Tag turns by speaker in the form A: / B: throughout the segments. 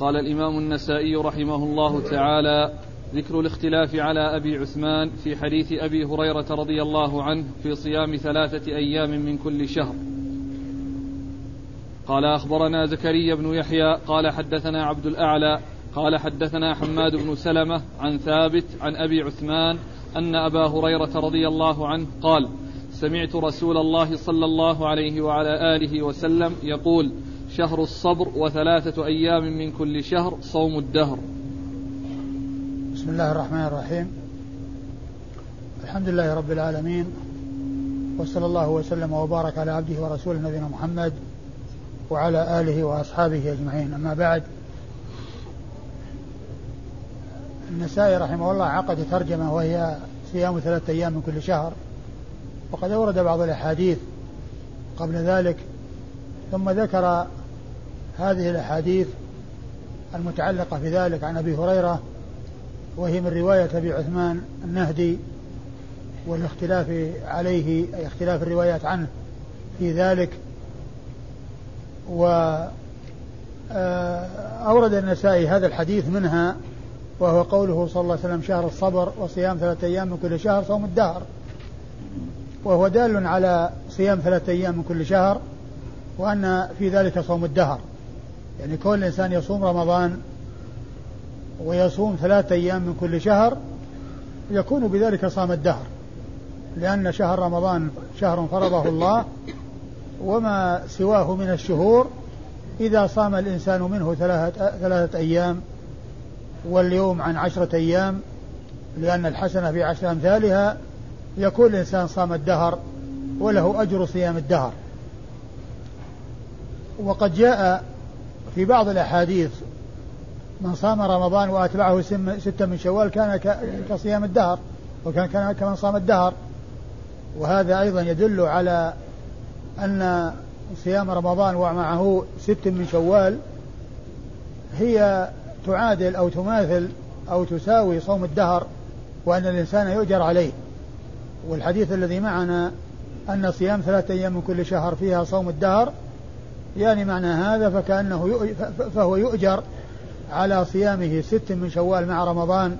A: قال الإمام النسائي رحمه الله تعالى ذكر الاختلاف على أبي عثمان في حديث أبي هريرة رضي الله عنه في صيام ثلاثة أيام من كل شهر. قال أخبرنا زكريا بن يحيى قال حدثنا عبد الأعلى قال حدثنا حماد بن سلمة عن ثابت عن أبي عثمان أن أبا هريرة رضي الله عنه قال سمعت رسول الله صلى الله عليه وعلى آله وسلم يقول شهر الصبر وثلاثة أيام من كل شهر صوم الدهر.
B: بسم الله الرحمن الرحيم. الحمد لله رب العالمين. وصلى الله وسلم وبارك على عبده ورسوله نبينا محمد وعلى آله وأصحابه أجمعين. أما بعد النسائي رحمه الله عقد ترجمة وهي صيام ثلاثة أيام من كل شهر. وقد أورد بعض الأحاديث قبل ذلك ثم ذكر هذه الأحاديث المتعلقة في ذلك عن أبي هريرة وهي من رواية أبي عثمان النهدي والاختلاف عليه أي اختلاف الروايات عنه في ذلك. و آه، أورد النسائي هذا الحديث منها وهو قوله صلى الله عليه وسلم شهر الصبر وصيام ثلاثة أيام من كل شهر صوم الدهر. وهو دال على صيام ثلاثة أيام من كل شهر وأن في ذلك صوم الدهر. يعني كل إنسان يصوم رمضان ويصوم ثلاثة أيام من كل شهر يكون بذلك صام الدهر لأن شهر رمضان شهر فرضه الله وما سواه من الشهور إذا صام الإنسان منه ثلاثة, ثلاثة أيام واليوم عن عشرة أيام لأن الحسنة في عشر أمثالها يكون الإنسان صام الدهر وله أجر صيام الدهر. وقد جاء في بعض الأحاديث من صام رمضان وأتبعه ستة من شوال كان كصيام الدهر وكان كان كمن صام الدهر. وهذا أيضا يدل على أن صيام رمضان ومعه ست من شوال هي تعادل أو تماثل أو تساوي صوم الدهر وأن الإنسان يؤجر عليه. والحديث الذي معنا أن صيام ثلاثة أيام من كل شهر فيها صوم الدهر يعني معنى هذا فكأنه فهو يؤجر على صيامه ست من شوال مع رمضان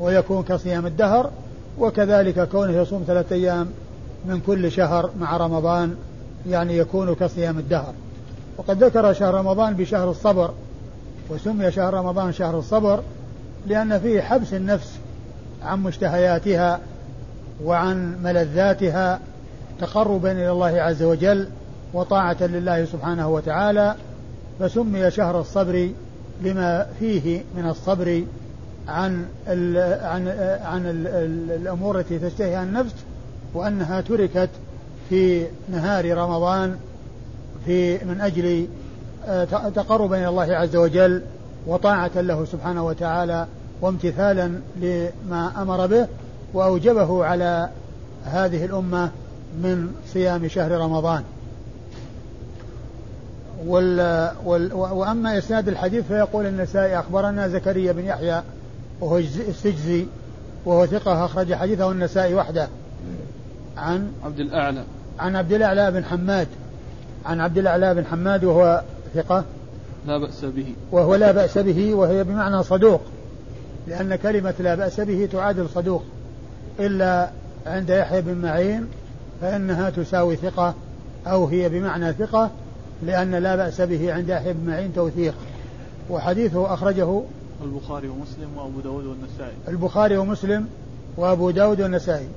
B: ويكون كصيام الدهر وكذلك كونه يصوم ثلاثة أيام من كل شهر مع رمضان يعني يكون كصيام الدهر. وقد ذكر شهر رمضان بشهر الصبر وسمي شهر رمضان شهر الصبر لأن فيه حبس النفس عن مشتهياتها وعن ملذاتها تقربا إلى الله عز وجل وطاعة لله سبحانه وتعالى فسمي شهر الصبر لما فيه من الصبر عن ال عن عن ال الأمور التي تشتهيها النفس وأنها تركت في نهار رمضان في من أجل آه، تقربا إلى الله عز وجل وطاعة له سبحانه وتعالى وامتثالا لما أمر به وأوجبه على هذه الأمة من صيام شهر رمضان. وال وال وأما إسناد الحديث فيقول النسائي أخبرنا زكريا بن يحيى وهو السجزي وهو ثقة أخرج حديثه النسائي وحده. عن
A: عبد الأعلى.
B: عن عبد الأعلى بن حماد. عن عبد الأعلى بن حماد وهو ثقة.
A: لا بأس به.
B: وهو لا بأس به وهي بمعنى صدوق. لأن كلمة لا بأس به تعادل صدوق. إلا عند يحيى بن معين فإنها تساوي ثقة أو هي بمعنى ثقة لأن لا بأس به عند يحيى بن معين توثيق. وحديثه أخرجه
A: البخاري ومسلم وأبو داود والنسائي.
B: البخاري ومسلم وأبو داود والنسائي.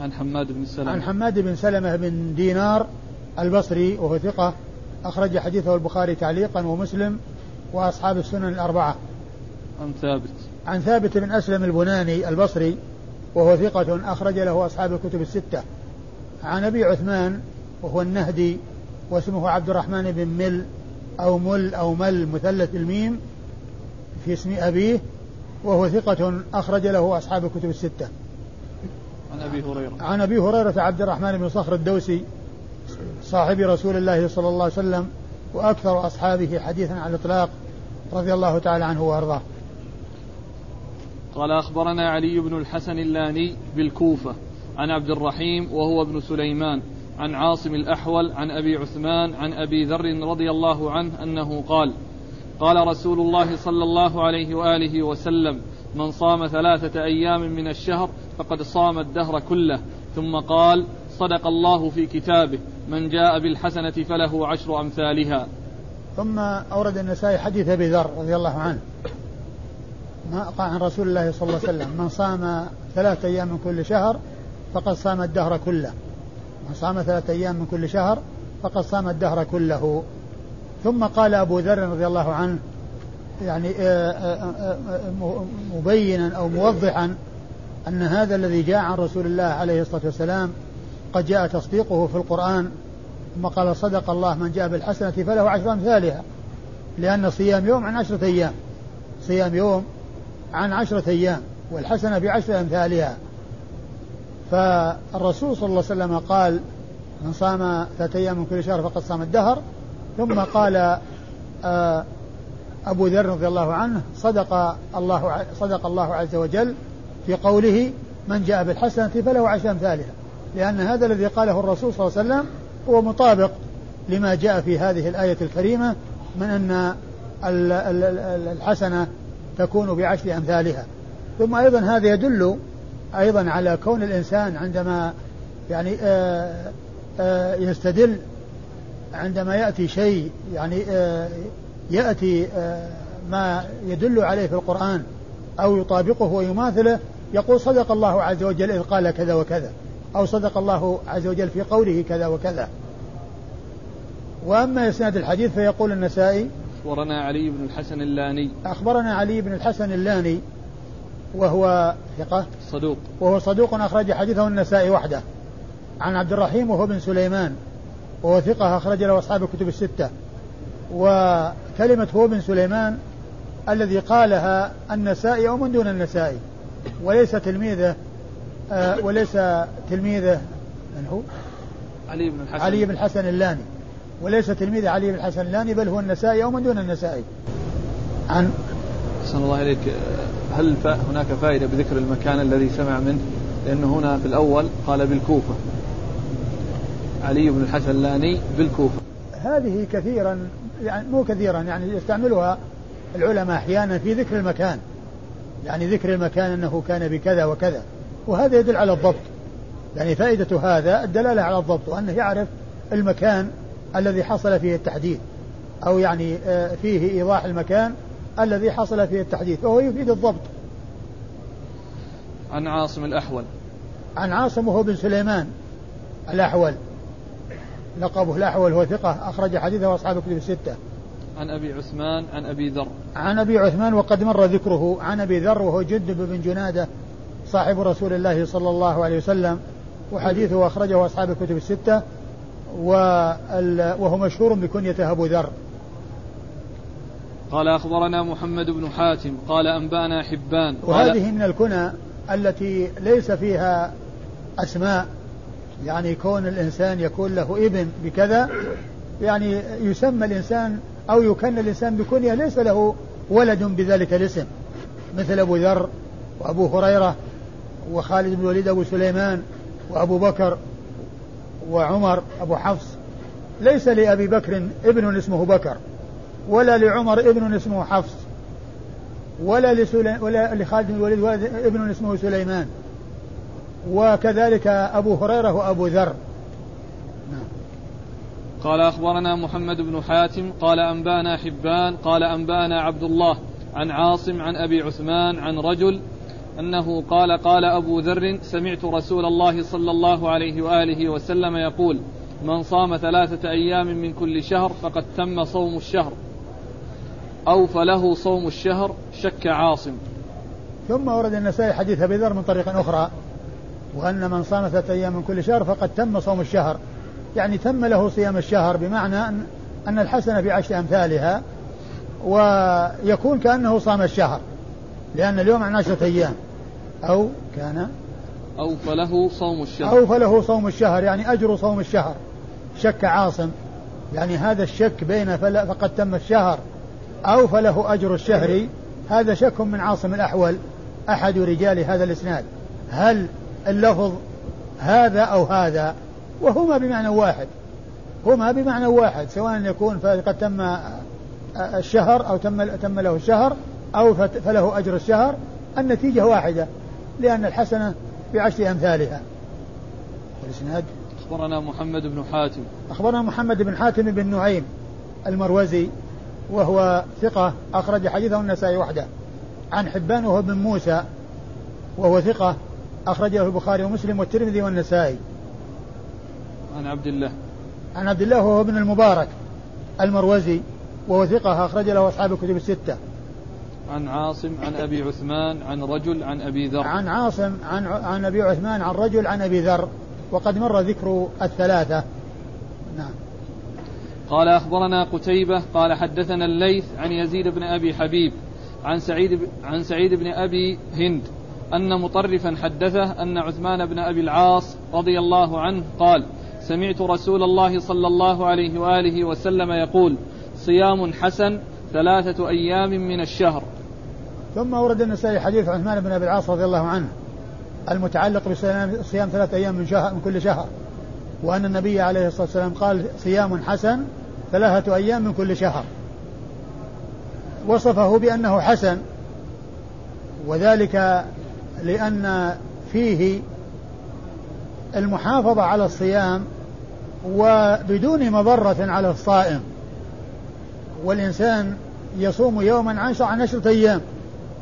A: عن حماد بن سلمة.
B: عن حماد بن سلمة بن دينار البصري وهو ثقة أخرج حديثه البخاري تعليقا ومسلم وأصحاب السنن الأربعة.
A: عن ثابت.
B: عن ثابت بن أسلم البناني البصري وهو ثقة أخرج له أصحاب الكتب الستة. عن أبي عثمان وهو النهدي واسمه عبد الرحمن بن مل أو مل أو مل مثلث الميم في اسم أبيه وهو ثقة أخرج له أصحاب الكتب الستة.
A: عن أبي هريرة.
B: عن أبي هريرة عبد الرحمن بن صخر الدوسي صاحب رسول الله صلى الله عليه وسلم وأكثر أصحابه حديثا على الإطلاق رضي الله تعالى عنه وأرضاه.
A: قال أخبرنا علي بن الحسن اللاني بالكوفة عن عبد الرحيم وهو ابن سليمان عن عاصم الأحول عن أبي عثمان عن أبي ذر رضي الله عنه أنه قال قال رسول الله صلى الله عليه وآله وسلم من صام ثلاثة أيام من الشهر فقد صام الدهر كله. ثم قال صدق الله في كتابه من جاء بالحسنة فله عشر أمثالها.
B: ثم أورد النسائي حديث أبي ذر رضي الله عنه ما قال عن رسول الله صلى الله عليه وسلم من صام ثلاثة أيام من كل شهر فقد صام الدهر كله. من صام ثلاثة أيام من كل شهر فقد صام الدهر كله. ثم قال أبو ذر رضي الله عنه يعني آه، آه، آه، مبينا أو موضحا أن هذا الذي جاء عن رسول الله عليه الصلاة والسلام قد جاء تصديقه في القرآن ثم قال صدق الله من جاء بالحسنة فله عشر أمثالها لأن صيام يوم عن عشرة أيام. صيام يوم عن عشرة أيام والحسنة بعشر أمثالها. فالرسول صلى الله عليه وسلم قال من صام ثلاثة أيام من كل شهر فقد صام الدهر. ثم قال آه، أبو ذر رضي الله عنه صدق الله صدق الله عز وجل في قوله من جاء بالحسنة فله عشر أمثالها. لأن هذا الذي قاله الرسول صلى الله عليه وسلم هو مطابق لما جاء في هذه الآية الكريمة من أن الحسنة تكون بعشر أمثالها. ثم أيضا هذا يدل أيضا على كون الإنسان عندما يعني آه، آه، يستدل عندما يأتي شيء يعني آه، يأتي ما يدل عليه في القرآن أو يطابقه ويماثله يقول صدق الله عز وجل إذ قال كذا وكذا أو صدق الله عز وجل في قوله كذا وكذا. وأما إسناد الحديث فيقول النسائي
A: أخبرنا علي بن الحسن اللاني.
B: أخبرنا علي بن الحسن اللاني وهو ثقة.
A: صدوق.
B: وهو صدوق أخرج حديثه النسائي وحده. عن عبد الرحيم وهو بن سليمان. وهو ثقة أخرج له أصحاب الكتب الستة. وكلمة هو بن سليمان الذي قالها النسائي أو من دون النسائي. وليس تلميذه آه وليس تلميذه من هو؟
A: علي بن الحسن.
B: علي بن الحسن اللاني. وليس تلميذ علي بن الحسن اللاني بل هو النسائي أو من دون النسائي.
A: عن أحسن الله إليك. هل هناك فائدة بذكر المكان الذي سمع منه؟ لأنه هنا في الأول قال بالكوفة. علي بن الحسن اللاني بالكوفة.
B: هذه كثيرا يعني مو كثيرا يعني يستعملها العلماء أحيانا في ذكر المكان. يعني ذكر المكان أنه كان بكذا وكذا. وهذا يدل على الضبط. يعني فائدة هذا الدلالة على الضبط وأنه يعرف المكان الذي حصل فيه التحديث أو يعني آه، فيه إيضاح المكان الذي حصل فيه التحديث وهو يفيد الضبط.
A: عن عاصم الأحول.
B: عن عاصم وهو بن سليمان الأحول. لقبه الأحول هو ثقة أخرج حديثه أصحاب الكتب الستة.
A: عن أبي عثمان عن أبي ذر.
B: عن أبي عثمان وقد مر ذكره عن أبي ذر وهو جدب بن جنادة صاحب رسول الله صلى الله عليه وسلم وحديثه أخرجه أصحاب الكتب الستة وهو مشهور بكنيته أبو ذر.
A: قال أخبرنا محمد بن حاتم قال أنبأنا حبان
B: وهذه من الكنى التي ليس فيها أسماء. يعني كون الإنسان يكون له ابن بكذا يعني يسمى الإنسان أو يكن الإنسان بكنية ليس له ولد بذلك الاسم. مثل أبو ذر وأبو هريرة وخالد بن الوليد أبو سليمان وأبو بكر وعمر أبو حفص. ليس لأبي بكر ابن اسمه بكر. ولا لعمر ابن اسمه حفص ولا لسلي... ولا لخالد بن الوليد ابن اسمه سليمان وكذلك أبو هريرة وأبو ذر
A: نعم. قال أخبرنا محمد بن حاتم قال أنبانا حبان قال أنبانا عبد الله عن عاصم عن أبي عثمان عن رجل أنه قال قال أبو ذر سمعت رسول الله صلى الله عليه وآله وسلم يقول من صام ثلاثة أيام من كل شهر فقد تم صوم الشهر أو فله صوم الشهر شك عاصم.
B: ثم ورد النسائي حديث أبي ذر من طريق أخرى وأن من صام ثلاثة أيام من كل شهر فقد تم صوم الشهر. يعني تم له صيام الشهر بمعنى أن أن الحسنة بعشر أمثالها ويكون كأنه صام الشهر لأن اليوم عن عشرة أيام. أو كان
A: أو فله صوم الشهر.
B: أو فله صوم الشهر يعني أجر صوم الشهر. شك عاصم يعني هذا الشك بين فقد تم الشهر أو فله أجر الشهر. هذا شك من عاصم الأحول أحد رجال هذا الإسناد. هل اللفظ هذا أو هذا؟ وهما بمعنى واحد. هما بمعنى واحد سواء يكون قد تم الشهر أو تم تم له الشهر أو فله أجر الشهر. النتيجة واحدة لأن الحسنة بعشر أمثالها.
A: الإسناد أخبرنا محمد بن حاتم.
B: أخبرنا محمد بن حاتم بن نعيم المروزي. وهو ثقة أخرج حديثه النسائي وحده. عن حبان وهو بن موسى وهو ثقة أخرجه البخاري ومسلم والترمذي والنسائي.
A: عن عبد الله.
B: عن عبد الله وهو ابن المبارك المروزي وهو ثقة أخرج له أصحاب الكتب الستة.
A: عن عاصم عن أبي عثمان عن رجل عن أبي ذر.
B: عن عاصم عن عن أبي عثمان عن رجل عن أبي ذر. وقد مر ذكر الثلاثة. نعم.
A: قال أخبرنا قتيبة قال حدثنا الليث عن يزيد بن أبي حبيب عن سعيد عن سعيد بن أبي هند أن مطرفا حدثه أن عثمان بن أبي العاص رضي الله عنه قال سمعت رسول الله صلى الله عليه وآله وسلم يقول صيام حسن ثلاثة أيام من الشهر.
B: ثم ورد النسائي حديث عثمان بن أبي العاص رضي الله عنه المتعلق بصيام ثلاثة أيام من, شهر من كل شهر. وأن النبي عليه الصلاة والسلام قال صيام حسن ثلاثة أيام من كل شهر. وصفه بأنه حسن وذلك لأن فيه المحافظة على الصيام وبدون مضرة على الصائم. والإنسان يصوم يوما عن عشرة أيام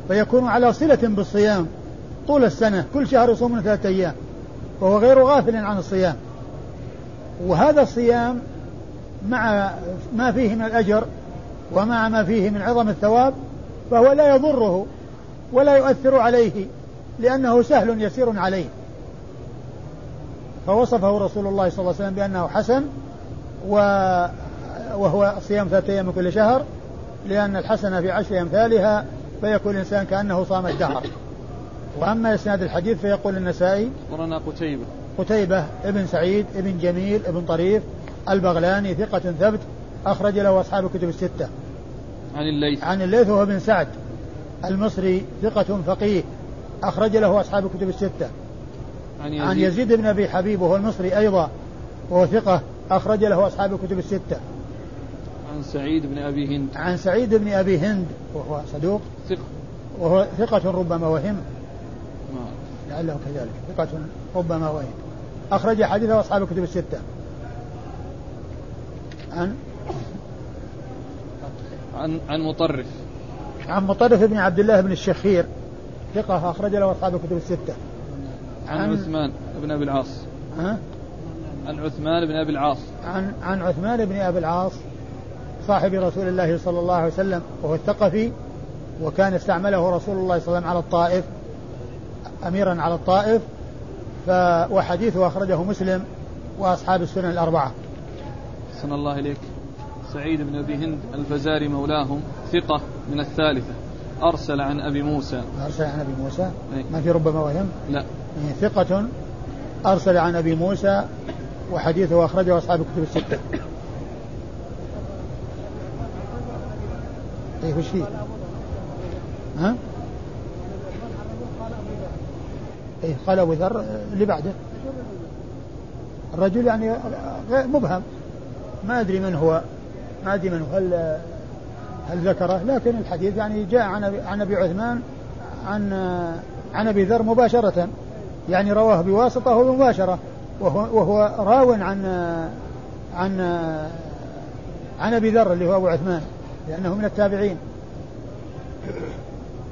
B: فيكون على صلة بالصيام طول السنة كل شهر يصوم ثلاثة أيام وهو غير غافل عن الصيام. وهذا الصيام مع ما فيه من الأجر ومع ما فيه من عظم الثواب فهو لا يضره ولا يؤثر عليه لأنه سهل يسير عليه. فوصفه رسول الله صلى الله عليه وسلم بأنه حسن وهو صيام ثلاثة أيام من كل شهر لأن الحسنة في عشر أمثالها فيكون الإنسان كأنه صام الدهر. وأما إسناد الحديث فيقول النسائي
A: أخبرنا قتيبة
B: قتيبة ابن سعيد ابن جميل ابن طريف البغلاني ثقة ثبت أخرج له أصحاب الكتب الستة.
A: عن الليث.
B: عن الليث وهو ابن سعد المصري ثقة فقيه أخرج له أصحاب الكتب الستة. عن يزيد, عن يزيد بن أبي حبيب وهو المصري أيضا وهو ثقة أخرج له أصحاب الكتب الستة.
A: عن سعيد بن أبي هند.
B: عن سعيد بن أبي هند وهو صدوق.
A: ثقة.
B: وهو ثقة ربما وهم. لعله كذلك. ثقة ربما وهم. أخرج حديثه أصحاب الكتب الستة. عن؟
A: عن عن مطرف.
B: عن مطرف بن عبد الله بن الشخير. ثقة أخرج له أصحاب الكتب الستة.
A: عن, عن؟ عثمان بن أبي العاص.
B: ها؟
A: عن عثمان بن أبي العاص.
B: عن عن عثمان بن أبي العاص صاحب رسول الله صلى الله عليه وسلم وهو الثقفي وكان استعمله رسول الله صلى الله عليه وسلم على الطائف أميرا على الطائف ف وحديثه أخرجه مسلم وأصحاب السنن الأربعة.
A: أحسن الله إليك. سعيد بن أبي هند الفزاري مولاهم ثقة من الثالثة. أرسل عن أبي موسى.
B: أرسل عن أبي موسى؟ أي. ما في ربما وهم؟
A: لا.
B: إيه، ثقة أرسل عن أبي موسى وحديثه أخرجه أصحاب الكتب الستة. إيه وش فيه؟ ها؟ إيه قال أبو ذر اللي بعده. الرجل يعني مبهم. ما أدري من هو ما أدري من هو هل هل ذكره. لكن الحديث يعني جاء عن عن أبي عثمان عن عن أبي ذر مباشرة. يعني رواه بواسطة ومباشرة. وهو, وهو راو عن عن عن أبي ذر اللي هو أبو عثمان لأنه من التابعين.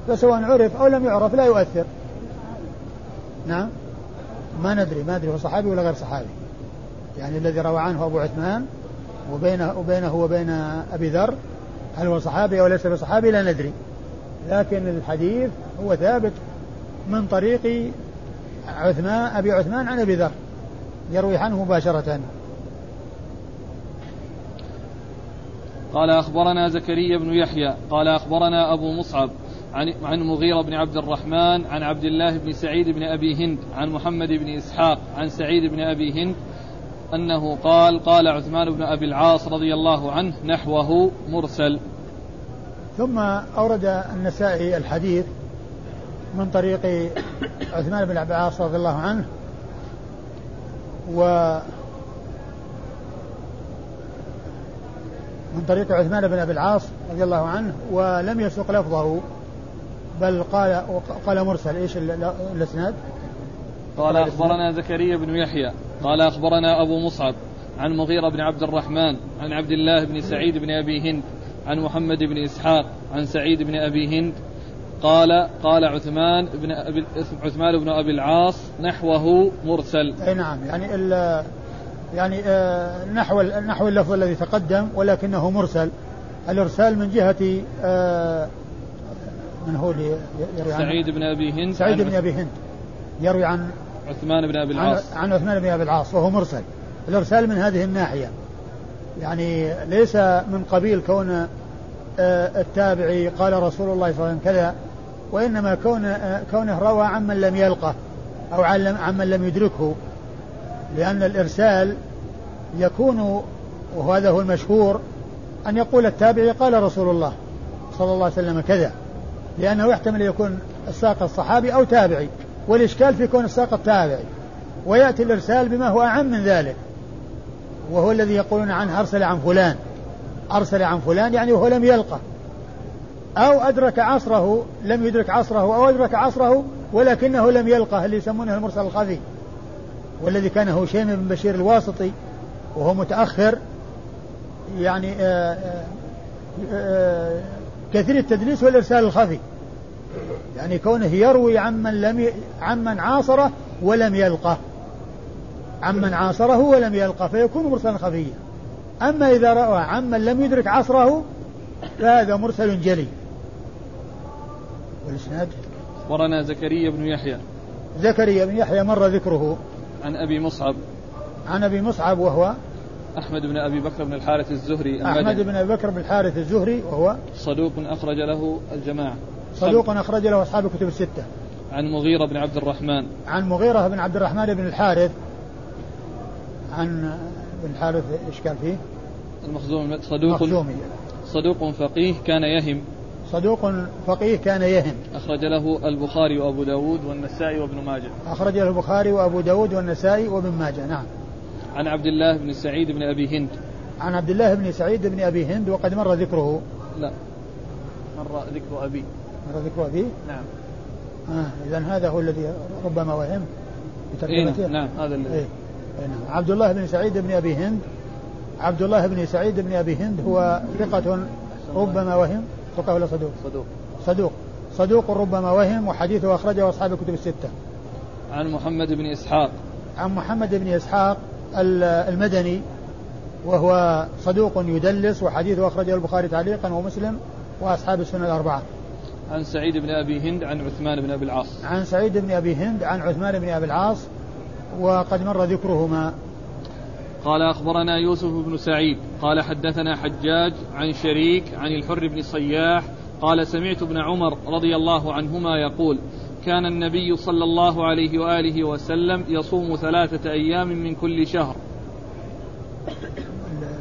B: فسواء عرف أو لم يعرف لا يؤثر. نعم. ما ندري ما أدري هو صحابي ولا غير صحابي. يعني الذي روى عنه أبو عثمان وبينه وبينه وبين أبي ذر هل هو صحابي أو ليس بصحابي؟ لا ندري. لكن الحديث هو ثابت من طريق عثمان أبي عثمان عن أبي ذر. يروي عنه مباشرة.
A: قال أخبرنا زكريا بن يحيى قال أخبرنا أبو مصعب عن عن مغيرة بن عبد الرحمن عن عبد الله بن سعيد بن أبي هند عن محمد بن إسحاق عن سعيد بن أبي هند أنه قال قال عثمان بن أبي العاص رضي الله عنه نحوه مرسل.
B: ثم أورد النسائي الحديث من طريق عثمان بن أبي العاص رضي الله عنه و من طريق عثمان بن أبي العاص رضي الله عنه ولم يسق لفظه. بل قال قال مرسل إيش الإسناد؟
A: قال أخبرنا زكريا بن يحيى قال أخبرنا أبو مصعب عن مغيرة بن عبد الرحمن عن عبد الله بن سعيد بن أبي هند عن محمد بن إسحاق عن سعيد بن أبي هند قال قال عثمان بن أبي عثمان بن أبي العاص نحوه مرسل.
B: أي نعم يعني ال يعني آه نحو نحو اللفظ الذي تقدم ولكنه مرسل. الإرسال من جهة آه من هو اللي
A: يروي عن سعيد بن أبي هند.
B: سعيد بن أبي هند. يروي عن
A: عثمان بن أبي العاص.
B: عن, عثمان بن أبي العاص وهو مرسل. الإرسال من هذه الناحية. يعني ليس من قبيل كون آه، التابعي قال رسول الله صلى الله عليه وسلم كذا وإنما كون كونه روى عمن لم يلقه أو عمن لم يدركه لأن الإرسال يكون وهذا هو المشهور أن يقول التابعي قال رسول الله صلى الله عليه وسلم كذا. لأنه يحتمل يكون الساق الصحابي أو تابعي والإشكال في كون الساق التابعي ويأتي الإرسال بما هو أعم من ذلك وهو الذي يقولون عنه أرسل عن فلان أرسل عن فلان يعني وهو لم يلقه أو أدرك عصره لم يدرك عصره أو أدرك عصره ولكنه لم يلقه اللي يسمونه المرسل الخفي والذي كان هشيم بن بشير الواسطي وهو متأخر يعني آآ آآ آآ كثير التدليس والإرسال الخفي. يعني كونه يروي عمن لم ي... عمن عاصره ولم يلقه. عمن عاصره ولم يلقه فيكون مرسلا خفيا. أما إذا رأى عمن لم يدرك عصره فهذا مرسل جلي. والإسناد؟
A: أخبرنا زكريا بن يحيى.
B: زكريا بن يحيى مر ذكره.
A: عن أبي مصعب.
B: عن أبي مصعب وهو
A: أحمد بن أبي بكر بن الحارث الزهري
B: أحمد بن أبي بكر بن الحارث الزهري وهو
A: صدوق أخرج له الجماعة.
B: صدوق أخرج له أصحاب الكتب الستة.
A: عن مغيرة بن عبد الرحمن.
B: عن مغيرة بن عبد الرحمن بن الحارث. عن بن الحارث إيش كان فيه؟
A: المخزومي صدوق مخزومي صدوق فقيه كان يهم.
B: صدوق فقيه كان يهم.
A: أخرج له البخاري وأبو داود والنسائي وابن ماجه.
B: أخرج له البخاري وأبو داود والنسائي وابن ماجه. نعم.
A: عن عبد الله بن سعيد بن أبي هند.
B: عن عبد الله بن سعيد بن أبي هند وقد مر ذكره.
A: لا. مر ذكر أبي.
B: مر ذكر أبي؟
A: نعم.
B: آه إذا هذا هو الذي ربما وهم
A: بترجمته. إيه نعم هذا الذي. إيه.
B: إيه نعم. عبد الله بن سعيد بن أبي هند. عبد الله بن سعيد بن أبي هند هو ثقة ربما وهم. ثقة ولا صدوق؟
A: صدوق.
B: صدوق. صدوق ربما وهم وحديثه أخرجه أصحاب الكتب الستة.
A: عن محمد بن إسحاق.
B: عن محمد بن إسحاق المدني وهو صدوق يدلس وحديثه أخرجه البخاري تعليقا ومسلم وأصحاب السنة الأربعة.
A: عن سعيد بن أبي هند عن عثمان بن أبي العاص.
B: عن سعيد بن أبي هند عن عثمان بن أبي العاص وقد مر ذكرهما
A: قال أخبرنا يوسف بن سعيد قال حدثنا حجاج عن شريك عن الحر بن صياح قال سمعت ابن عمر رضي الله عنهما يقول كان النبي صلى الله عليه وآله وسلم يصوم ثلاثة أيام من كل شهر.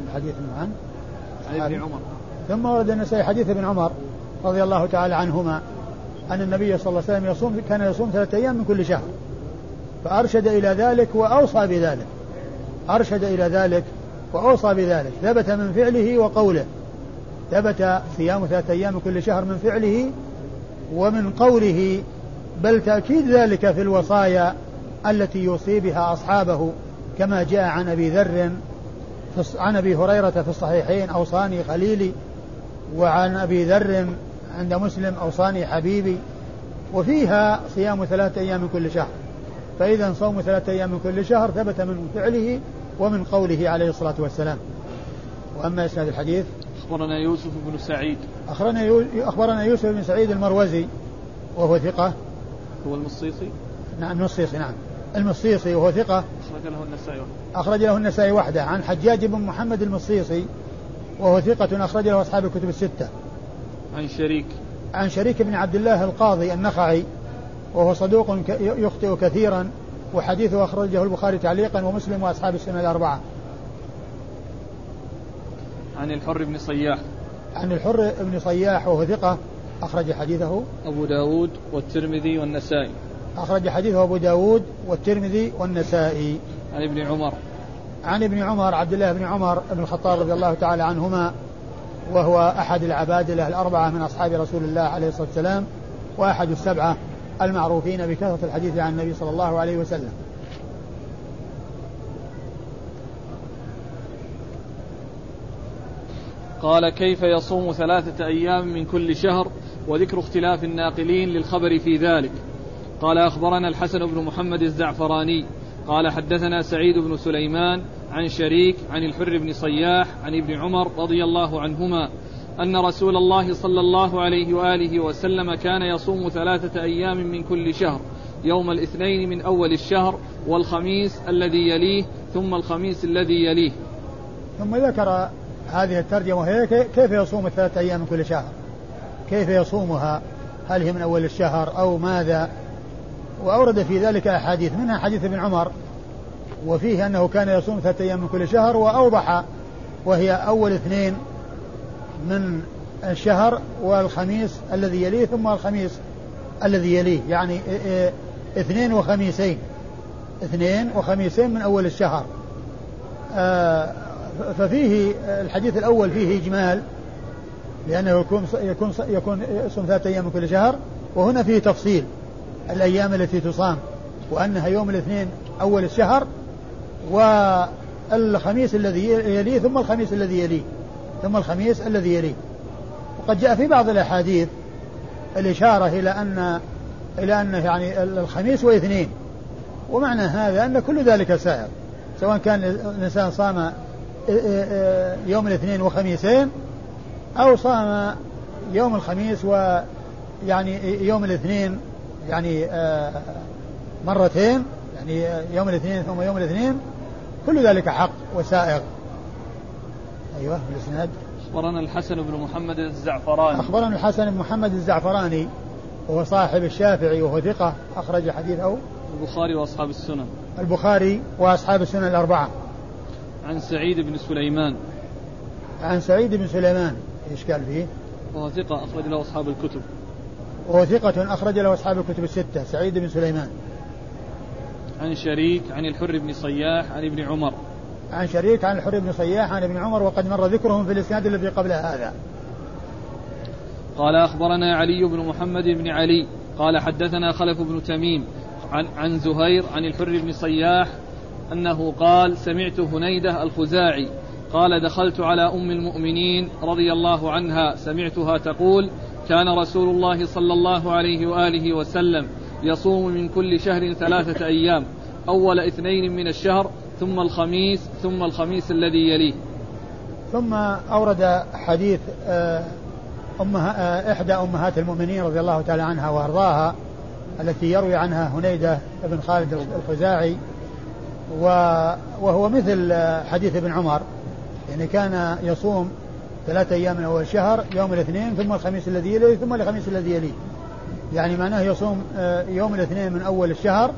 B: الحديث
A: عن ابن عمر.
B: ثم ورد النسائي حديث ابن عمر رضي الله تعالى عنهما أن النبي صلى الله عليه وسلم يصوم كان يصوم ثلاثة أيام من كل شهر. فأرشد إلى ذلك وأوصى بذلك. أرشد إلى ذلك وأوصى بذلك. ثبت من فعله وقوله. ثبت صيام ثلاثة أيام كل شهر من فعله ومن قوله بل تأكيد ذلك في الوصايا التي يوصي بها أصحابه كما جاء عن أبي ذر عن أبي هريرة في الصحيحين أوصاني خليلي وعن أبي ذر عند مسلم أوصاني حبيبي. وفيها صيام ثلاثة أيام من كل شهر. فإذا صوم ثلاثة أيام من كل شهر ثبت من فعله ومن قوله عليه الصلاة والسلام. وأما إسناد الحديث؟
A: أخبرنا يوسف بن سعيد.
B: أخبرنا أخبرنا يوسف بن سعيد المروزي وهو ثقة.
A: هو المصيصي؟
B: نعم المصيصي نعم. المصيصي وهو ثقة.
A: أخرج له النسائي وحده
B: أخرج له النسائي وحده. عن حجاج بن محمد المصيصي وهو ثقة أخرج له أصحاب الكتب الستة.
A: عن شريك.
B: عن شريك بن عبد الله القاضي النخعي وهو صدوق يخطئ كثيرا وحديثه أخرجه البخاري تعليقا ومسلم وأصحاب السنة الأربعة.
A: عن الحر بن صياح.
B: عن الحر بن صياح وهو ثقة. أخرج حديثه
A: أبو داود والترمذي والنسائي.
B: أخرج حديثه أبو داود والترمذي والنسائي.
A: عن ابن عمر.
B: عن ابن عمر عبد الله بن عمر بن الخطاب رضي الله تعالى عنهما وهو أحد العبادلة الأربعة من أصحاب رسول الله عليه الصلاة والسلام وأحد السبعة المعروفين بكثرة الحديث عن النبي صلى الله عليه وسلم.
A: قال كيف يصوم ثلاثة أيام من كل شهر وذكر اختلاف الناقلين للخبر في ذلك؟ قال أخبرنا الحسن بن محمد الزعفراني. قال حدثنا سعيد بن سليمان عن شريك عن الحر بن صياح عن ابن عمر رضي الله عنهما أن رسول الله صلى الله عليه وآله وسلم كان يصوم ثلاثة أيام من كل شهر يوم الاثنين من أول الشهر والخميس الذي يليه ثم الخميس الذي يليه.
B: ثم ذكر هذه الترجمة وهي كيف يصوم الثلاثة أيام من كل شهر؟ كيف يصومها؟ هل هي من أول الشهر أو ماذا؟ وأورد في ذلك أحاديث منها حديث ابن عمر وفيه أنه كان يصوم ثلاثة أيام من كل شهر وأوضح وهي أول اثنين من الشهر والخميس الذي يليه ثم الخميس الذي يليه. يعني اثنين وخميسين. اثنين وخميسين من أول الشهر. آه، ففيه الحديث الأول فيه إجمال لأنه يكون يكون يكون يصوم ثلاثة أيام من كل شهر وهنا فيه تفصيل الأيام التي تصام وأنها يوم الاثنين أول الشهر والخميس الذي يليه ثم الخميس الذي يليه ثم الخميس الذي يليه. وقد جاء في بعض الأحاديث الإشارة إلى أن إلى أن يعني الخميس واثنين ومعنى هذا أن كل ذلك سائر سواء كان الإنسان صام يوم الاثنين وخميسين أو صام يوم الخميس ويعني يوم الاثنين يعني آه، مرتين يعني يوم الاثنين ثم يوم الاثنين كل ذلك حق وسائغ. أيوه الاسناد
A: أخبرنا الحسن بن محمد الزعفراني.
B: أخبرنا الحسن بن محمد الزعفراني وهو صاحب الشافعي وهو ثقة أخرج حديثه.
A: البخاري وأصحاب السنن.
B: البخاري وأصحاب السنن الأربعة.
A: عن سعيد بن سليمان.
B: عن سعيد بن سليمان إيش قال فيه؟
A: وهو ثقة أخرج له أصحاب الكتب.
B: وهو ثقة أخرج له أصحاب الكتب الستة سعيد بن سليمان.
A: عن شريك عن الحر بن صياح عن ابن عمر.
B: عن شريك عن الحر بن صياح عن ابن عمر وقد مر ذكرهم في الإسناد الذي قبل هذا.
A: قال أخبرنا علي بن محمد بن علي قال حدثنا خلف بن تميم عن, عن زهير عن الحر بن صياح أنه قال سمعت هنيدة الخزاعي قال دخلت على أم المؤمنين رضي الله عنها سمعتها تقول كان رسول الله صلى الله عليه وآله وسلم يصوم من كل شهر ثلاثة أيام أول اثنين من الشهر ثم الخميس ثم الخميس الذي يليه.
B: ثم أورد حديث آه، أمها آه، إحدى أمهات المؤمنين رضي الله تعالى عنها وأرضاها التي يروي عنها هنيدة بن خالد الخزاعي وهو مثل حديث ابن عمر. يعني كان يصوم ثلاثة أيام من أول الشهر يوم الاثنين ثم الخميس الذي يليه ثم الخميس الذي يليه. يعني معناه يصوم آه، يوم الاثنين من أول الشهر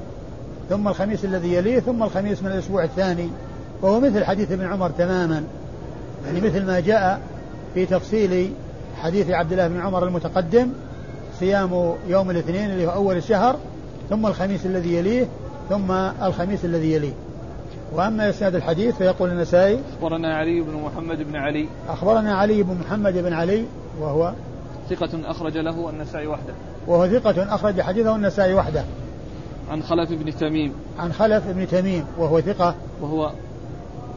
B: ثم الخميس الذي يليه ثم الخميس من الأسبوع الثاني. وهو مثل حديث ابن عمر تماما. يعني مثل ما جاء في تفصيل حديث عبد الله بن عمر المتقدم صيام يوم الاثنين اللي هو أول الشهر ثم الخميس الذي يليه ثم الخميس الذي يليه. وأما إسناد الحديث فيقول النسائي
A: أخبرنا علي بن محمد بن علي.
B: أخبرنا علي بن محمد بن علي وهو
A: ثقة أخرج له النسائي وحده.
B: وهو ثقة أخرج حديثه النسائي وحده.
A: عن خلف بن تميم.
B: عن خلف بن تميم وهو ثقة.
A: وهو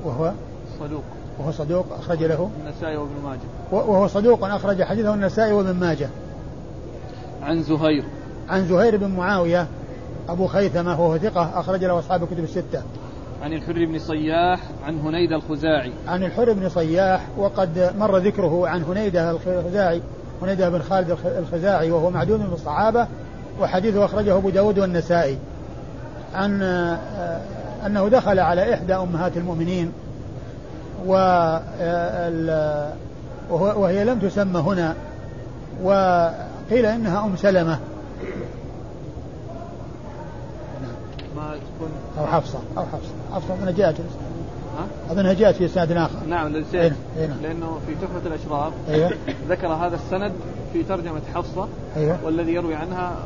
B: وهو
A: صدوق.
B: وهو صدوق أخرج له.
A: النسائي وابن ماجه.
B: وهو صدوق أخرج حديثه النسائي وابن ماجه.
A: عن زهير.
B: عن زهير بن معاوية أبو خيثمة وهو ثقة أخرج له أصحاب الكتب الستة.
A: عن الحر بن صياح عن هنيدة الخزاعي.
B: عن الحر بن صياح وقد مر ذكره عن هنيدة الخزاعي هنيدة بن خالد الخزاعي وهو معدود من الصحابة وحديثه أخرجه أبو داود والنسائي. عن آه، أنه دخل على إحدى أمهات المؤمنين آه، وهي لم تسمى هنا وقيل إنها أم سلمة.
A: تكون
B: أو حفصة أو حفصة. حفصة أظنها جاءت أظنها جاءت في إسناد آخر.
A: نعم لأنه في تحفة الأشراف أيوه. ذكر هذا السند في ترجمة حفصة أيوه. والذي يروي عنها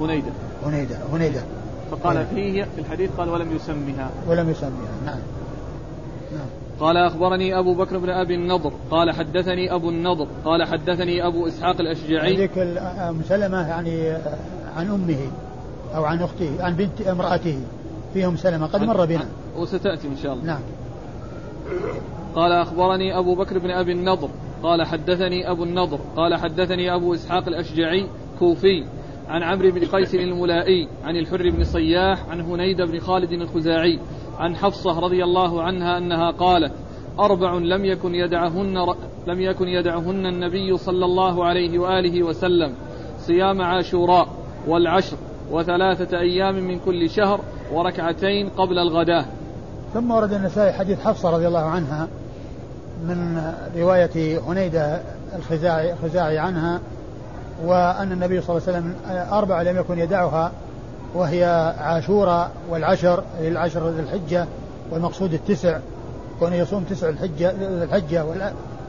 A: هنيدة.
B: هنيدة هنيدة.
A: فقال أيوه. فيه في الحديث قال ولم يسمها.
B: ولم يسميها نعم.
A: نعم. قال أخبرني أبو بكر بن أبي النضر. قال حدثني أبو النضر. قال حدثني أبو إسحاق الأشجعي.
B: ذيك أم سلمة يعني عن أمه أو عن أخته عن بنت امرأته. فيهم سلمة قد مر بنا.
A: وستأتي إن شاء الله.
B: نعم.
A: قال أخبرني أبو بكر بن أبي النضر. قال حدثني أبو النضر. قال حدثني أبو إسحاق الأشجعي كوفي عن عمرو بن قيس الملائي عن الحر بن صياح عن هنيد بن خالد الخزاعي عن حفصة رضي الله عنها أنها قالت أربع لم يكن يدعهن لم يكن يدعهن النبي صلى الله عليه وآله وسلم صيام عاشوراء والعشر وثلاثة أيام من كل شهر وركعتين قبل الغداة
B: ثم ورد النسائي حديث حفصة رضي الله عنها من رواية هنيدة الخزاعي, الخزاعي عنها وأن النبي صلى الله عليه وسلم أربع لم يكن يدعها وهي عاشوراء والعشر العشر ذي الحجة والمقصود التسع كونه يصوم تسع الحجة الحجة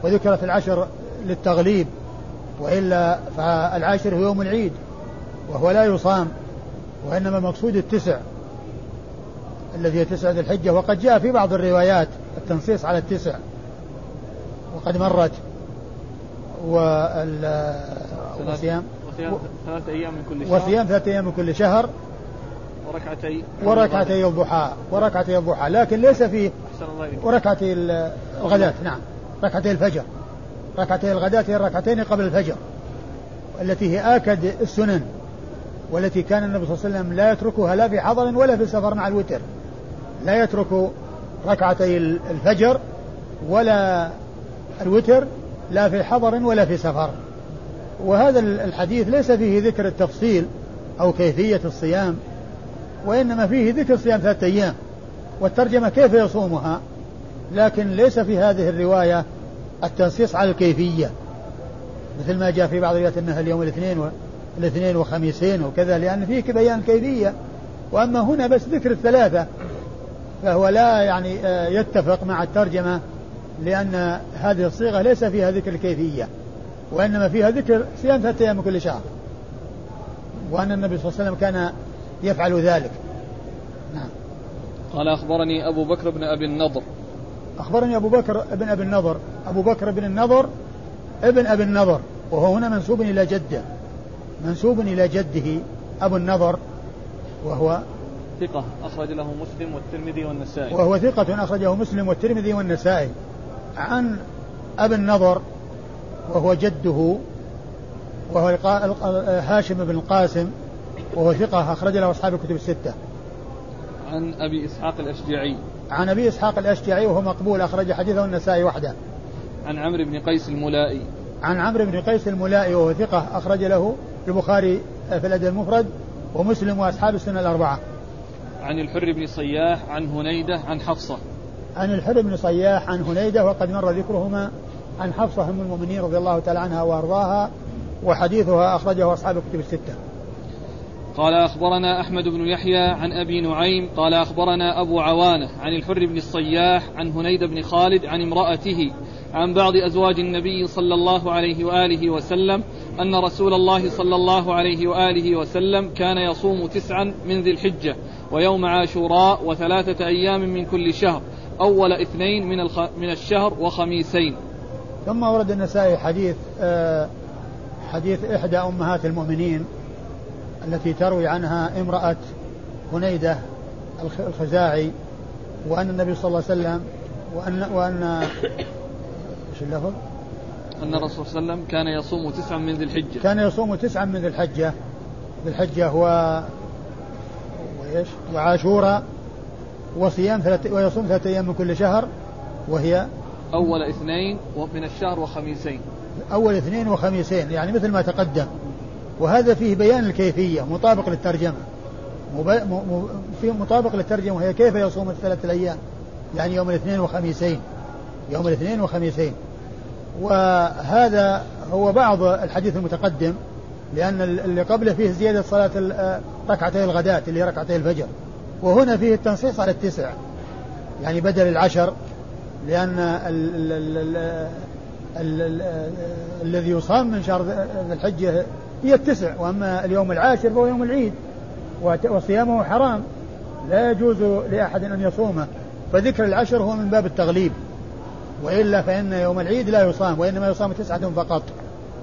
B: وذكرت العشر للتغليب وإلا فالعاشر هو يوم العيد وهو لا يصام وإنما المقصود التسع. الذي هي تسع ذي الحجة وقد جاء في بعض الروايات التنصيص على التسع. وقد مرت.
A: وصيام. ثلاثة أيام من كل شهر.
B: وصيام ثلاثة أيام من كل شهر.
A: وركعتي.
B: وركعتي الضحى. وركعتي الضحى. لكن ليس فيه وركعتي الغداة. نعم. ركعتي الفجر. ركعتي الغداة هي الركعتين قبل الفجر التي هي آكد السنن والتي كان النبي صلى الله عليه وسلم لا يتركها لا في حضر ولا في سفر مع الوتر. لا يترك ركعتي الفجر ولا الوتر لا في حضر ولا في سفر. وهذا الحديث ليس فيه ذكر التفصيل أو كيفية الصيام وإنما فيه ذكر صيام ثلاثة أيام والترجمة كيف يصومها لكن ليس في هذه الرواية التنصيص على الكيفية. مثل ما جاء في بعض الروايات أنها اليوم الاثنين و... الاثنين وخميسين وكذا لأن فيه بيان كيفية. وأما هنا بس ذكر الثلاثة فهو لا يعني آه، يتفق مع الترجمة لأن هذه الصيغة ليس فيها ذكر الكيفية وإنما فيها ذكر صيام ثلاثة أيام كل شهر وأن النبي صلى الله عليه وسلم كان يفعل ذلك.
A: نعم. قال أخبرني أبو بكر بن أبي النضر.
B: أخبرني أبو بكر بن أبي النضر. أبو بكر بن النضر ابن أبي النضر وهو هنا منسوب إلى جده منسوب إلى جده أبو النضر وهو
A: ثقة أخرج له مسلم والترمذي والنسائي
B: وهو ثقة أخرجه مسلم والترمذي والنسائي عن أبي النضر وهو جده وهو هاشم بن القاسم وهو ثقة أخرج له أصحاب الكتب الستة.
A: عن أبي إسحاق الأشجعي.
B: عن أبي إسحاق الأشجعي وهو مقبول أخرج حديثه النسائي وحده.
A: عن عمرو بن قيس الملائي.
B: عن عمرو بن قيس الملائي وهو ثقة أخرج له البخاري في الأدب المفرد ومسلم وأصحاب السنة الأربعة.
A: عن الحر بن صياح عن هنيدة عن حفصة.
B: عن الحر بن صياح عن هنيدة وقد مر ذكرهما عن حفصة أم المؤمنين رضي الله تعالى عنها وأرضاها وحديثها أخرجه أصحاب الكتب الستة.
A: قال أخبرنا أحمد بن يحيى عن أبي نعيم قال أخبرنا أبو عوانة عن الحر بن الصياح عن هنيد بن خالد عن امرأته عن بعض أزواج النبي صلى الله عليه وآله وسلم أن رسول الله صلى الله عليه وآله وسلم كان يصوم تسعا من ذي الحجة ويوم عاشوراء وثلاثة أيام من كل شهر أول اثنين من, الخ... من الشهر وخميسين.
B: ثم ورد النسائي حديث آه حديث إحدى أمهات المؤمنين التي تروي عنها امرأة هنيدة الخزاعي وأن النبي صلى الله عليه وسلم وأن وأن إيش اللفظ؟
A: أن الرسول صلى الله عليه وسلم كان يصوم تسعا من ذي الحجة.
B: كان يصوم تسعا من ذي الحجة. ذي الحجة هو وإيش؟ وعاشوراء وصيام ثلاث ويصوم ثلاثة أيام من كل شهر وهي
A: أول اثنين من الشهر وخميسين.
B: أول اثنين وخميسين يعني مثل ما تقدم. وهذا فيه بيان الكيفية مطابق للترجمة. في مطابق للترجمة وهي كيف يصوم الثلاثة الأيام؟ يعني يوم الاثنين وخميسين. يوم الاثنين وخميسين. وهذا هو بعض الحديث المتقدم لأن اللي قبله فيه زيادة صلاة ركعتي الغداة اللي هي ركعتي الفجر وهنا فيه التنصيص على التسع يعني بدل العشر لأن ال الذي يصام من شهر ذي الحجة هي التسع وأما اليوم العاشر فهو يوم العيد وصيامه حرام لا يجوز لأحد أن يصومه. فذكر العشر هو من باب التغليب. وإلا فإن يوم العيد لا يصام وإنما يصام تسعة فقط.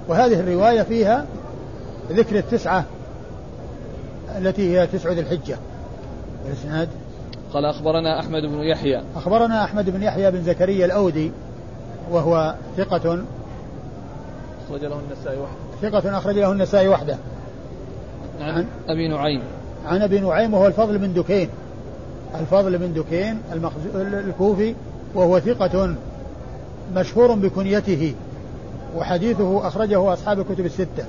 B: وهذه الرواية فيها ذكر التسعة التي هي تسع ذي الحجة. الإسناد؟
A: قال أخبرنا أحمد بن يحيى.
B: أخبرنا أحمد بن يحيى بن زكريا الأودي وهو ثقة.
A: أخرج له النسائي وحده.
B: ثقة أخرج له النسائي وحده.
A: عن, عن أبي نعيم.
B: عن أبي نعيم وهو الفضل بن دكين. الفضل بن دكين الكوفي وهو ثقة. مشهور بكنيته وحديثه أخرجه أصحاب الكتب الستة.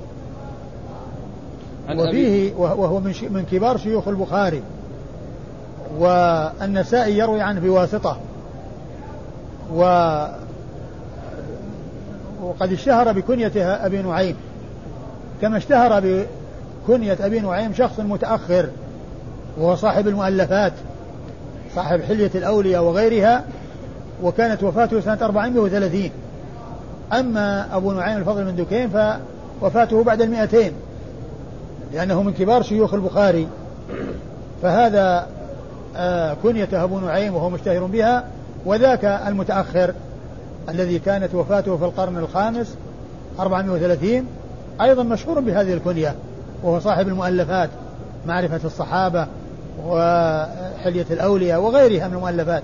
B: وفيه وهو من من كبار شيوخ البخاري. والنسائي يروي عنه بواسطة. و وقد اشتهر بكنيته أبي نعيم. كما اشتهر بكنية أبي نعيم شخص متأخر وهو صاحب المؤلفات صاحب حلية الأولياء وغيرها. وكانت وفاته سنة 430 أما أبو نعيم الفضل بن دكين فوفاته بعد المئتين لأنه من كبار شيوخ البخاري. فهذا آه كنيته أبو نعيم وهو مشتهر بها وذاك المتأخر الذي كانت وفاته في القرن الخامس 430 أيضا مشهور بهذه الكنية وهو صاحب المؤلفات معرفة الصحابة وحلية الأولياء وغيرها من المؤلفات.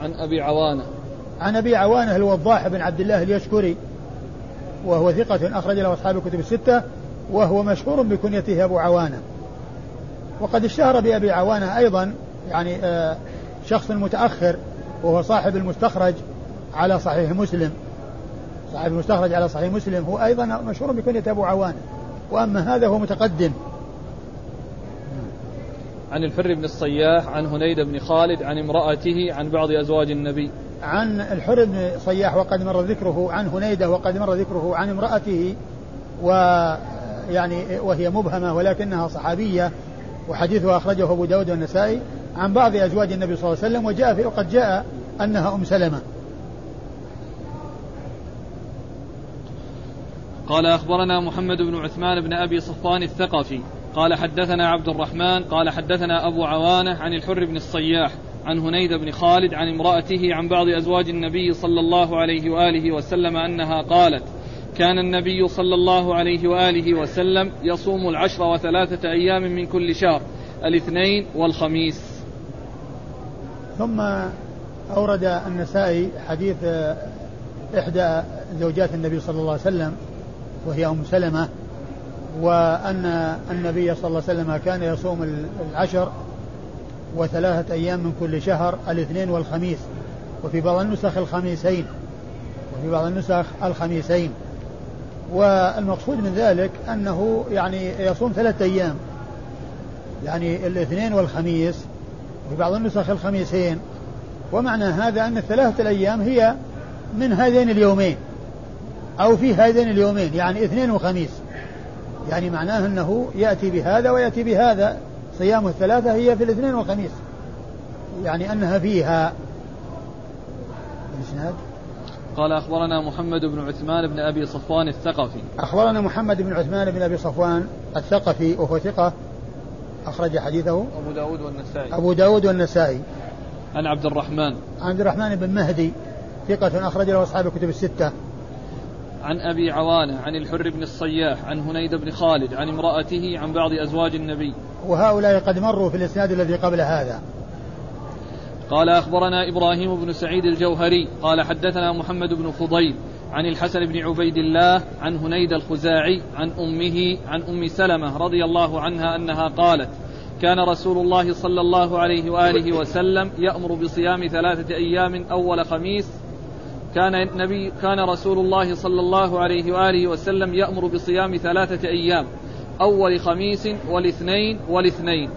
A: عن أبي عوانة.
B: عن أبي عوانة الوضاح بن عبد الله اليشكري وهو ثقة أخرج له أصحاب الكتب الستة وهو مشهور بكنيته أبو عوانة. وقد اشتهر بأبي عوانة أيضا يعني آه، شخص متأخر وهو صاحب المستخرج على صحيح مسلم. صاحب المستخرج على صحيح مسلم هو أيضا مشهور بكنية أبو عوانة. وأما هذا هو متقدم.
A: عن الحر بن الصياح عن هنيد بن خالد عن امرأته عن بعض أزواج النبي.
B: عن الحر بن صياح وقد مر ذكره عن هنيدة وقد مر ذكره عن امرأته ويعني وهي مبهمة ولكنها صحابية وحديثها أخرجه أبو داود والنسائي عن بعض أزواج النبي صلى الله عليه وسلم وجاء في وقد جاء أنها أم سلمة.
A: قال أخبرنا محمد بن عثمان بن أبي صفوان الثقفي. قال حدثنا عبد الرحمن قال حدثنا أبو عوانة عن الحر بن الصياح عن هنيد بن خالد عن امرأته عن بعض أزواج النبي صلى الله عليه وآله وسلم أنها قالت كان النبي صلى الله عليه وآله وسلم يصوم العشر وثلاثة أيام من كل شهر الاثنين والخميس.
B: ثم أورد النسائي حديث إحدى زوجات النبي صلى الله عليه وسلم وهي أم سلمة وأن النبي صلى الله عليه وسلم كان يصوم العشر وثلاثة أيام من كل شهر الاثنين والخميس. وفي بعض النسخ الخميسين. وفي بعض النسخ الخميسين. والمقصود من ذلك أنه يعني يصوم ثلاثة أيام. يعني الاثنين والخميس وفي بعض النسخ الخميسين. ومعنى هذا أن الثلاثة الأيام هي من هذين اليومين أو في هذين اليومين يعني اثنين وخميس. يعني معناه أنه يأتي بهذا ويأتي بهذا. صيام الثلاثة هي في الاثنين والخميس. يعني أنها فيها.
A: الإسناد؟ قال أخبرنا محمد بن عثمان بن أبي صفوان الثقفي.
B: أخبرنا محمد بن عثمان بن أبي صفوان الثقفي وهو ثقة. أخرج حديثه.
A: أبو داود والنسائي.
B: أبو داود والنسائي.
A: عن عبد الرحمن.
B: عبد الرحمن بن مهدي ثقة أخرج له أصحاب الكتب الستة.
A: عن أبي عوانة عن الحر بن الصياح عن هنيد بن خالد عن امرأته عن بعض أزواج النبي.
B: وهؤلاء قد مروا في الإسناد الذي قبل هذا.
A: قال أخبرنا إبراهيم بن سعيد الجوهري قال حدثنا محمد بن فضيل عن الحسن بن عبيد الله عن هنيد الخزاعي عن أمه عن أم سلمة رضي الله عنها أنها قالت كان رسول الله صلى الله عليه وآله وسلم يأمر بصيام ثلاثة أيام أول خميس كان النبي كان رسول الله صلى الله عليه وآله وسلم يأمر بصيام ثلاثة أيام أول خميس والاثنين والاثنين.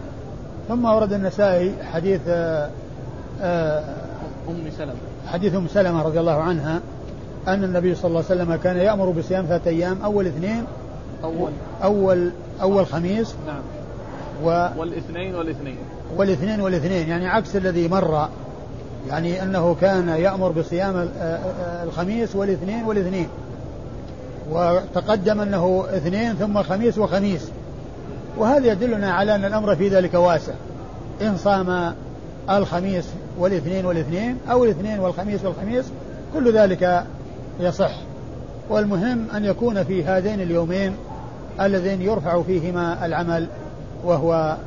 B: ثم ورد النسائي حديث آه،
A: أم سلمة.
B: حديث أم سلمة رضي الله عنها أن النبي صلى الله عليه وسلم كان يأمر بصيام ثلاثة أيام أول اثنين
A: أول.
B: أول أول خميس
A: نعم. و والاثنين والاثنين.
B: والاثنين والاثنين يعني عكس الذي مر يعني أنه كان يأمر بصيام الخميس والاثنين والاثنين. وتقدم أنه اثنين ثم خميس وخميس. وهذا يدلنا على أن الأمر في ذلك واسع. إن صام الخميس والاثنين والاثنين أو الاثنين والخميس والخميس كل ذلك يصح. والمهم أن يكون في هذين اليومين اللذين يرفع فيهما العمل وهو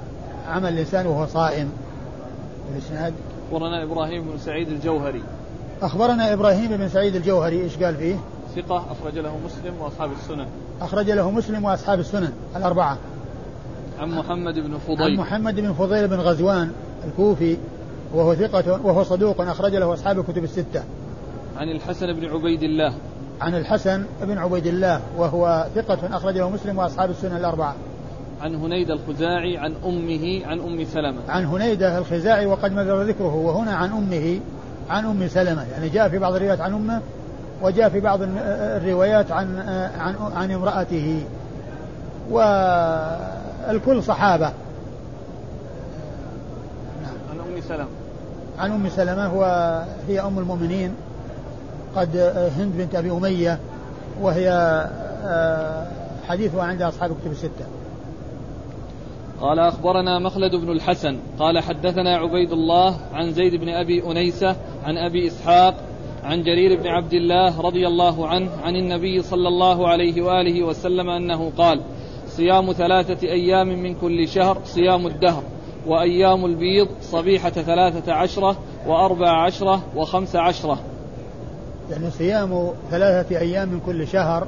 B: عمل الإنسان وهو صائم.
A: الإسناد أخبرنا إبراهيم بن سعيد الجوهري.
B: أخبرنا إبراهيم بن سعيد الجوهري إيش قال فيه؟
A: ثقة أخرج له مسلم وأصحاب السنن.
B: أخرج له مسلم وأصحاب السنن الأربعة.
A: عن محمد بن فضيل.
B: عن محمد بن فضيل بن غزوان الكوفي وهو ثقة وهو صدوق أخرج له أصحاب الكتب الستة.
A: عن الحسن بن عبيد الله.
B: عن الحسن بن عبيد الله وهو ثقة أخرجه مسلم وأصحاب السنن الأربعة.
A: عن هنيدة الخزاعي عن أمه عن أم سلمة.
B: عن هنيدة الخزاعي وقد مر ذكره وهنا عن أمه عن أم سلمة. يعني جاء في بعض الروايات عن أمه وجاء في بعض الروايات عن عن عن امرأته. والكل صحابة.
A: عن أم سلمة.
B: عن أم سلمة وهي أم المؤمنين. قد هند بنت أبي أمية وهي آه، حديثها عند أصحاب الكتب الستة.
A: قال أخبرنا مخلد بن الحسن قال حدثنا عبيد الله عن زيد بن أبي أنيسة عن أبي إسحاق عن جرير بن عبد الله رضي الله عنه عن النبي صلى الله عليه وآله وسلم أنه قال صيام ثلاثة أيام من كل شهر صيام الدهر وأيام البيض صبيحة ثلاثة عشرة وأربع عشرة وخمس عشرة.
B: يعني صيام ثلاثة أيام من كل شهر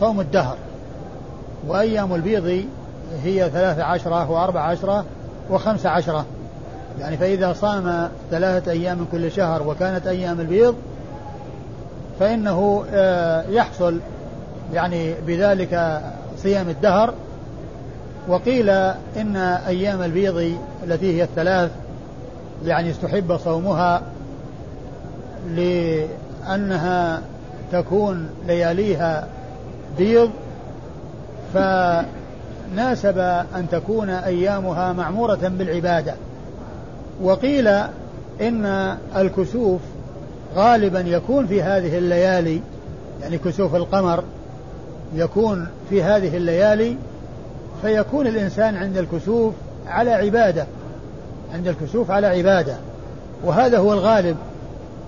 B: صوم الدهر وأيام البيض هي ثلاثة عشرة وأربع عشرة وخمس عشرة. يعني فإذا صام ثلاثة أيام من كل شهر وكانت أيام البيض فإنه آه، يحصل يعني بذلك صيام الدهر. وقيل إن أيام البيض التي هي الثلاث يعني استحب صومها لأنها تكون لياليها بيض فناسب أن تكون أيامها معمورة بالعبادة. وقيل إن الكسوف غالبا يكون في هذه الليالي يعني كسوف القمر يكون في هذه الليالي فيكون الإنسان عند الكسوف على عبادة عند الكسوف على عبادة. وهذا هو الغالب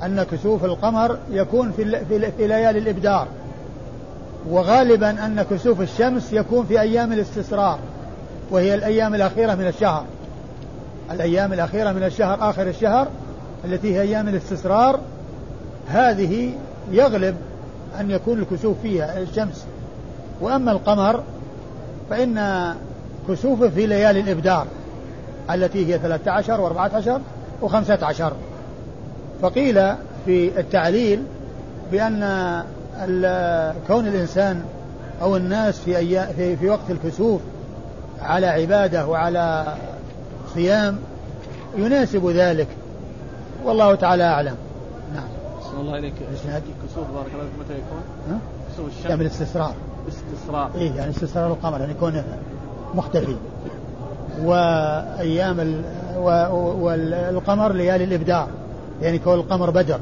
B: أن كسوف القمر يكون في, في ليالي الإبدار. وغالبا أن كسوف الشمس يكون في أيام الاستسرار وهي الأيام الأخيرة من الشهر. الأيام الأخيرة من الشهر آخر الشهر التي هي أيام الاستسرار هذه يغلب أن يكون الكسوف فيها الشمس. وأما القمر فإن كسوفه في ليالي الإبدار التي هي 13 و14 و15 فقيل في التعليل بأن كون الإنسان أو الناس في, أيام في, في وقت الكسوف على عبادة وعلى صيام يناسب ذلك. والله تعالى أعلم.
A: نعم. صلى الله عليك الكسوف بارك الله متى يكون؟ ها؟
B: كسوف الشمس. يعني الاستسرار
A: استسرار
B: إيه يعني استسرار القمر يعني يكون مختفي. وأيام والقمر ليالي الإبدار يعني كون القمر بدر.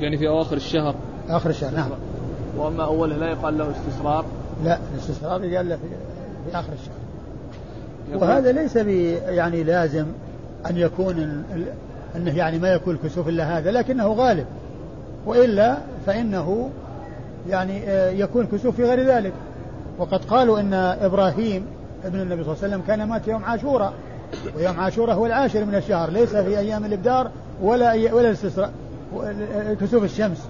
A: يعني في أواخر الشهر.
B: آخر الشهر نعم.
A: وأما أوله لا يقال له استسرار؟
B: لا الاستسرار يقال له في, في آخر الشهر. وهذا ليس يعني لازم أن يكون أنه يعني ما يكون الكسوف إلا هذا لكنه غالب. وإلا فإنه يعني آه، يكون كسوف في غير ذلك. وقد قالوا أن إبراهيم ابن النبي صلى الله عليه وسلم كان مات يوم عاشوراء. ويوم عاشوراء هو العاشر من الشهر ليس في أيام الإبدار ولا ولا الاستسراء. كسوف الشمس.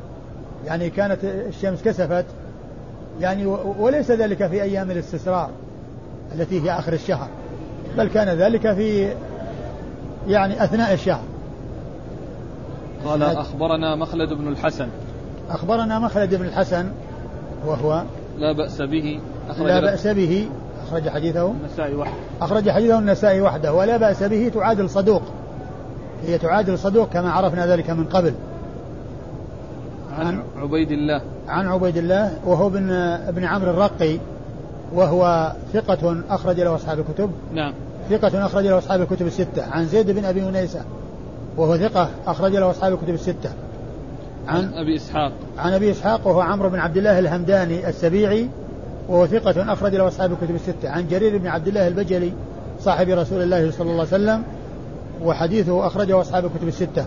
B: يعني كانت الشمس كسفت. يعني وليس ذلك في أيام الاستسرار التي هي آخر الشهر. بل كان ذلك في يعني أثناء الشهر.
A: قال أخبرنا مخلد بن الحسن.
B: أخبرنا مخلد بن الحسن وهو
A: لا بأس به
B: أخرج لا بأس به أخرج حديثه.
A: النسائي وحده.
B: أخرج حديثه النسائي وحده. ولا بأس به تعادل صدوق. هي تعادل صدوق كما عرفنا ذلك من قبل.
A: عن عبيد الله.
B: عن عبيد الله وهو ابن ابن عمرو الرقي وهو ثقة أخرج له أصحاب الكتب.
A: نعم.
B: ثقة أخرج له أصحاب الكتب الستة. عن زيد بن أبي أنيسة وهو ثقة أخرج له أصحاب الكتب الستة.
A: عن, عن أبي إسحاق.
B: عن أبي إسحاق وهو عمرو بن عبد الله الهمداني السبيعي وهو ثقة أخرج له أصحاب الكتب الستة. عن جرير بن عبد الله البجلي صاحب رسول الله صلى الله عليه وسلم وحديثه أخرجه أصحاب الكتب الستة.